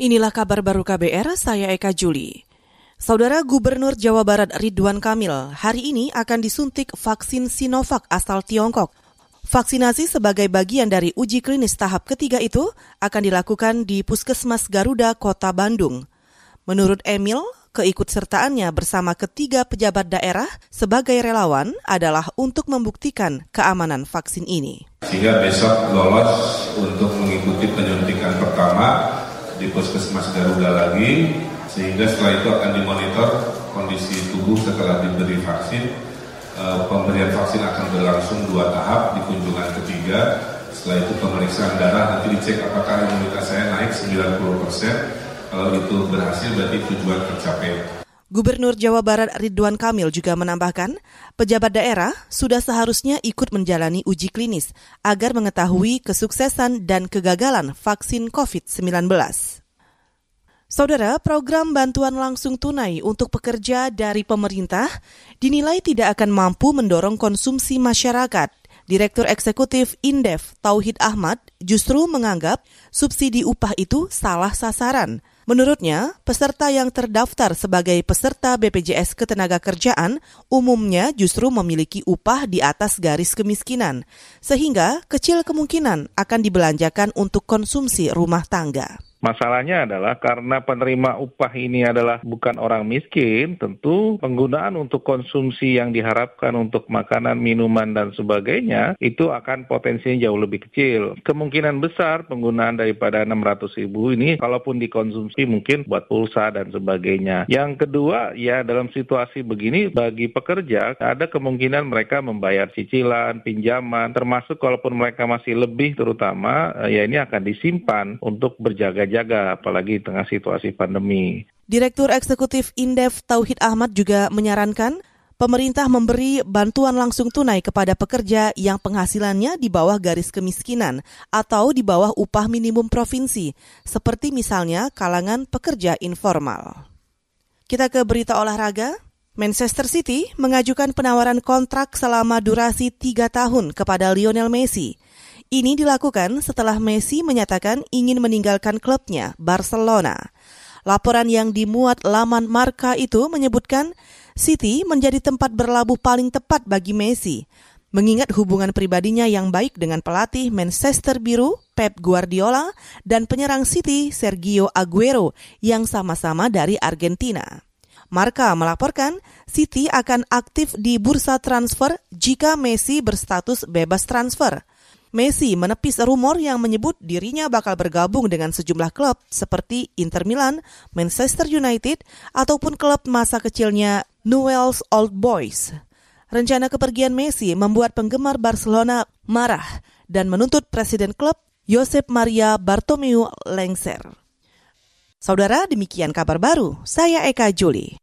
Inilah kabar baru KBR, saya Eka Juli. Saudara Gubernur Jawa Barat Ridwan Kamil hari ini akan disuntik vaksin Sinovac asal Tiongkok. Vaksinasi sebagai bagian dari uji klinis tahap ketiga itu akan dilakukan di Puskesmas Garuda, Kota Bandung. Menurut Emil, keikutsertaannya bersama ketiga pejabat daerah sebagai relawan adalah untuk membuktikan keamanan vaksin ini. Sehingga besok lolos untuk mengikuti penyuntikan pertama di puskesmas Garuda lagi sehingga setelah itu akan dimonitor kondisi tubuh setelah diberi vaksin. E, pemberian vaksin akan berlangsung dua tahap di kunjungan ketiga. Setelah itu pemeriksaan darah nanti dicek apakah imunitas saya naik 90 persen. Kalau itu berhasil berarti tujuan tercapai Gubernur Jawa Barat Ridwan Kamil juga menambahkan, pejabat daerah sudah seharusnya ikut menjalani uji klinis agar mengetahui kesuksesan dan kegagalan vaksin COVID-19. Saudara, program bantuan langsung tunai untuk pekerja dari pemerintah dinilai tidak akan mampu mendorong konsumsi masyarakat. Direktur Eksekutif Indef Tauhid Ahmad justru menganggap subsidi upah itu salah sasaran – Menurutnya, peserta yang terdaftar sebagai peserta BPJS Ketenagakerjaan umumnya justru memiliki upah di atas garis kemiskinan, sehingga kecil kemungkinan akan dibelanjakan untuk konsumsi rumah tangga. Masalahnya adalah karena penerima upah ini adalah bukan orang miskin, tentu penggunaan untuk konsumsi yang diharapkan untuk makanan, minuman, dan sebagainya itu akan potensinya jauh lebih kecil. Kemungkinan besar penggunaan daripada 600 ribu ini kalaupun dikonsumsi mungkin buat pulsa dan sebagainya. Yang kedua, ya dalam situasi begini bagi pekerja ada kemungkinan mereka membayar cicilan, pinjaman, termasuk kalaupun mereka masih lebih terutama ya ini akan disimpan untuk berjaga jaga apalagi tengah situasi pandemi. Direktur Eksekutif Indef Tauhid Ahmad juga menyarankan pemerintah memberi bantuan langsung tunai kepada pekerja yang penghasilannya di bawah garis kemiskinan atau di bawah upah minimum provinsi, seperti misalnya kalangan pekerja informal. Kita ke berita olahraga. Manchester City mengajukan penawaran kontrak selama durasi tiga tahun kepada Lionel Messi. Ini dilakukan setelah Messi menyatakan ingin meninggalkan klubnya, Barcelona. Laporan yang dimuat laman Marka itu menyebutkan City menjadi tempat berlabuh paling tepat bagi Messi, mengingat hubungan pribadinya yang baik dengan pelatih Manchester Biru, Pep Guardiola, dan penyerang City, Sergio Aguero, yang sama-sama dari Argentina. Marka melaporkan City akan aktif di bursa transfer jika Messi berstatus bebas transfer. Messi menepis rumor yang menyebut dirinya bakal bergabung dengan sejumlah klub seperti Inter Milan, Manchester United, ataupun klub masa kecilnya Newell's Old Boys. Rencana kepergian Messi membuat penggemar Barcelona marah dan menuntut presiden klub Josep Maria Bartomeu lengser. Saudara, demikian kabar baru. Saya Eka Juli.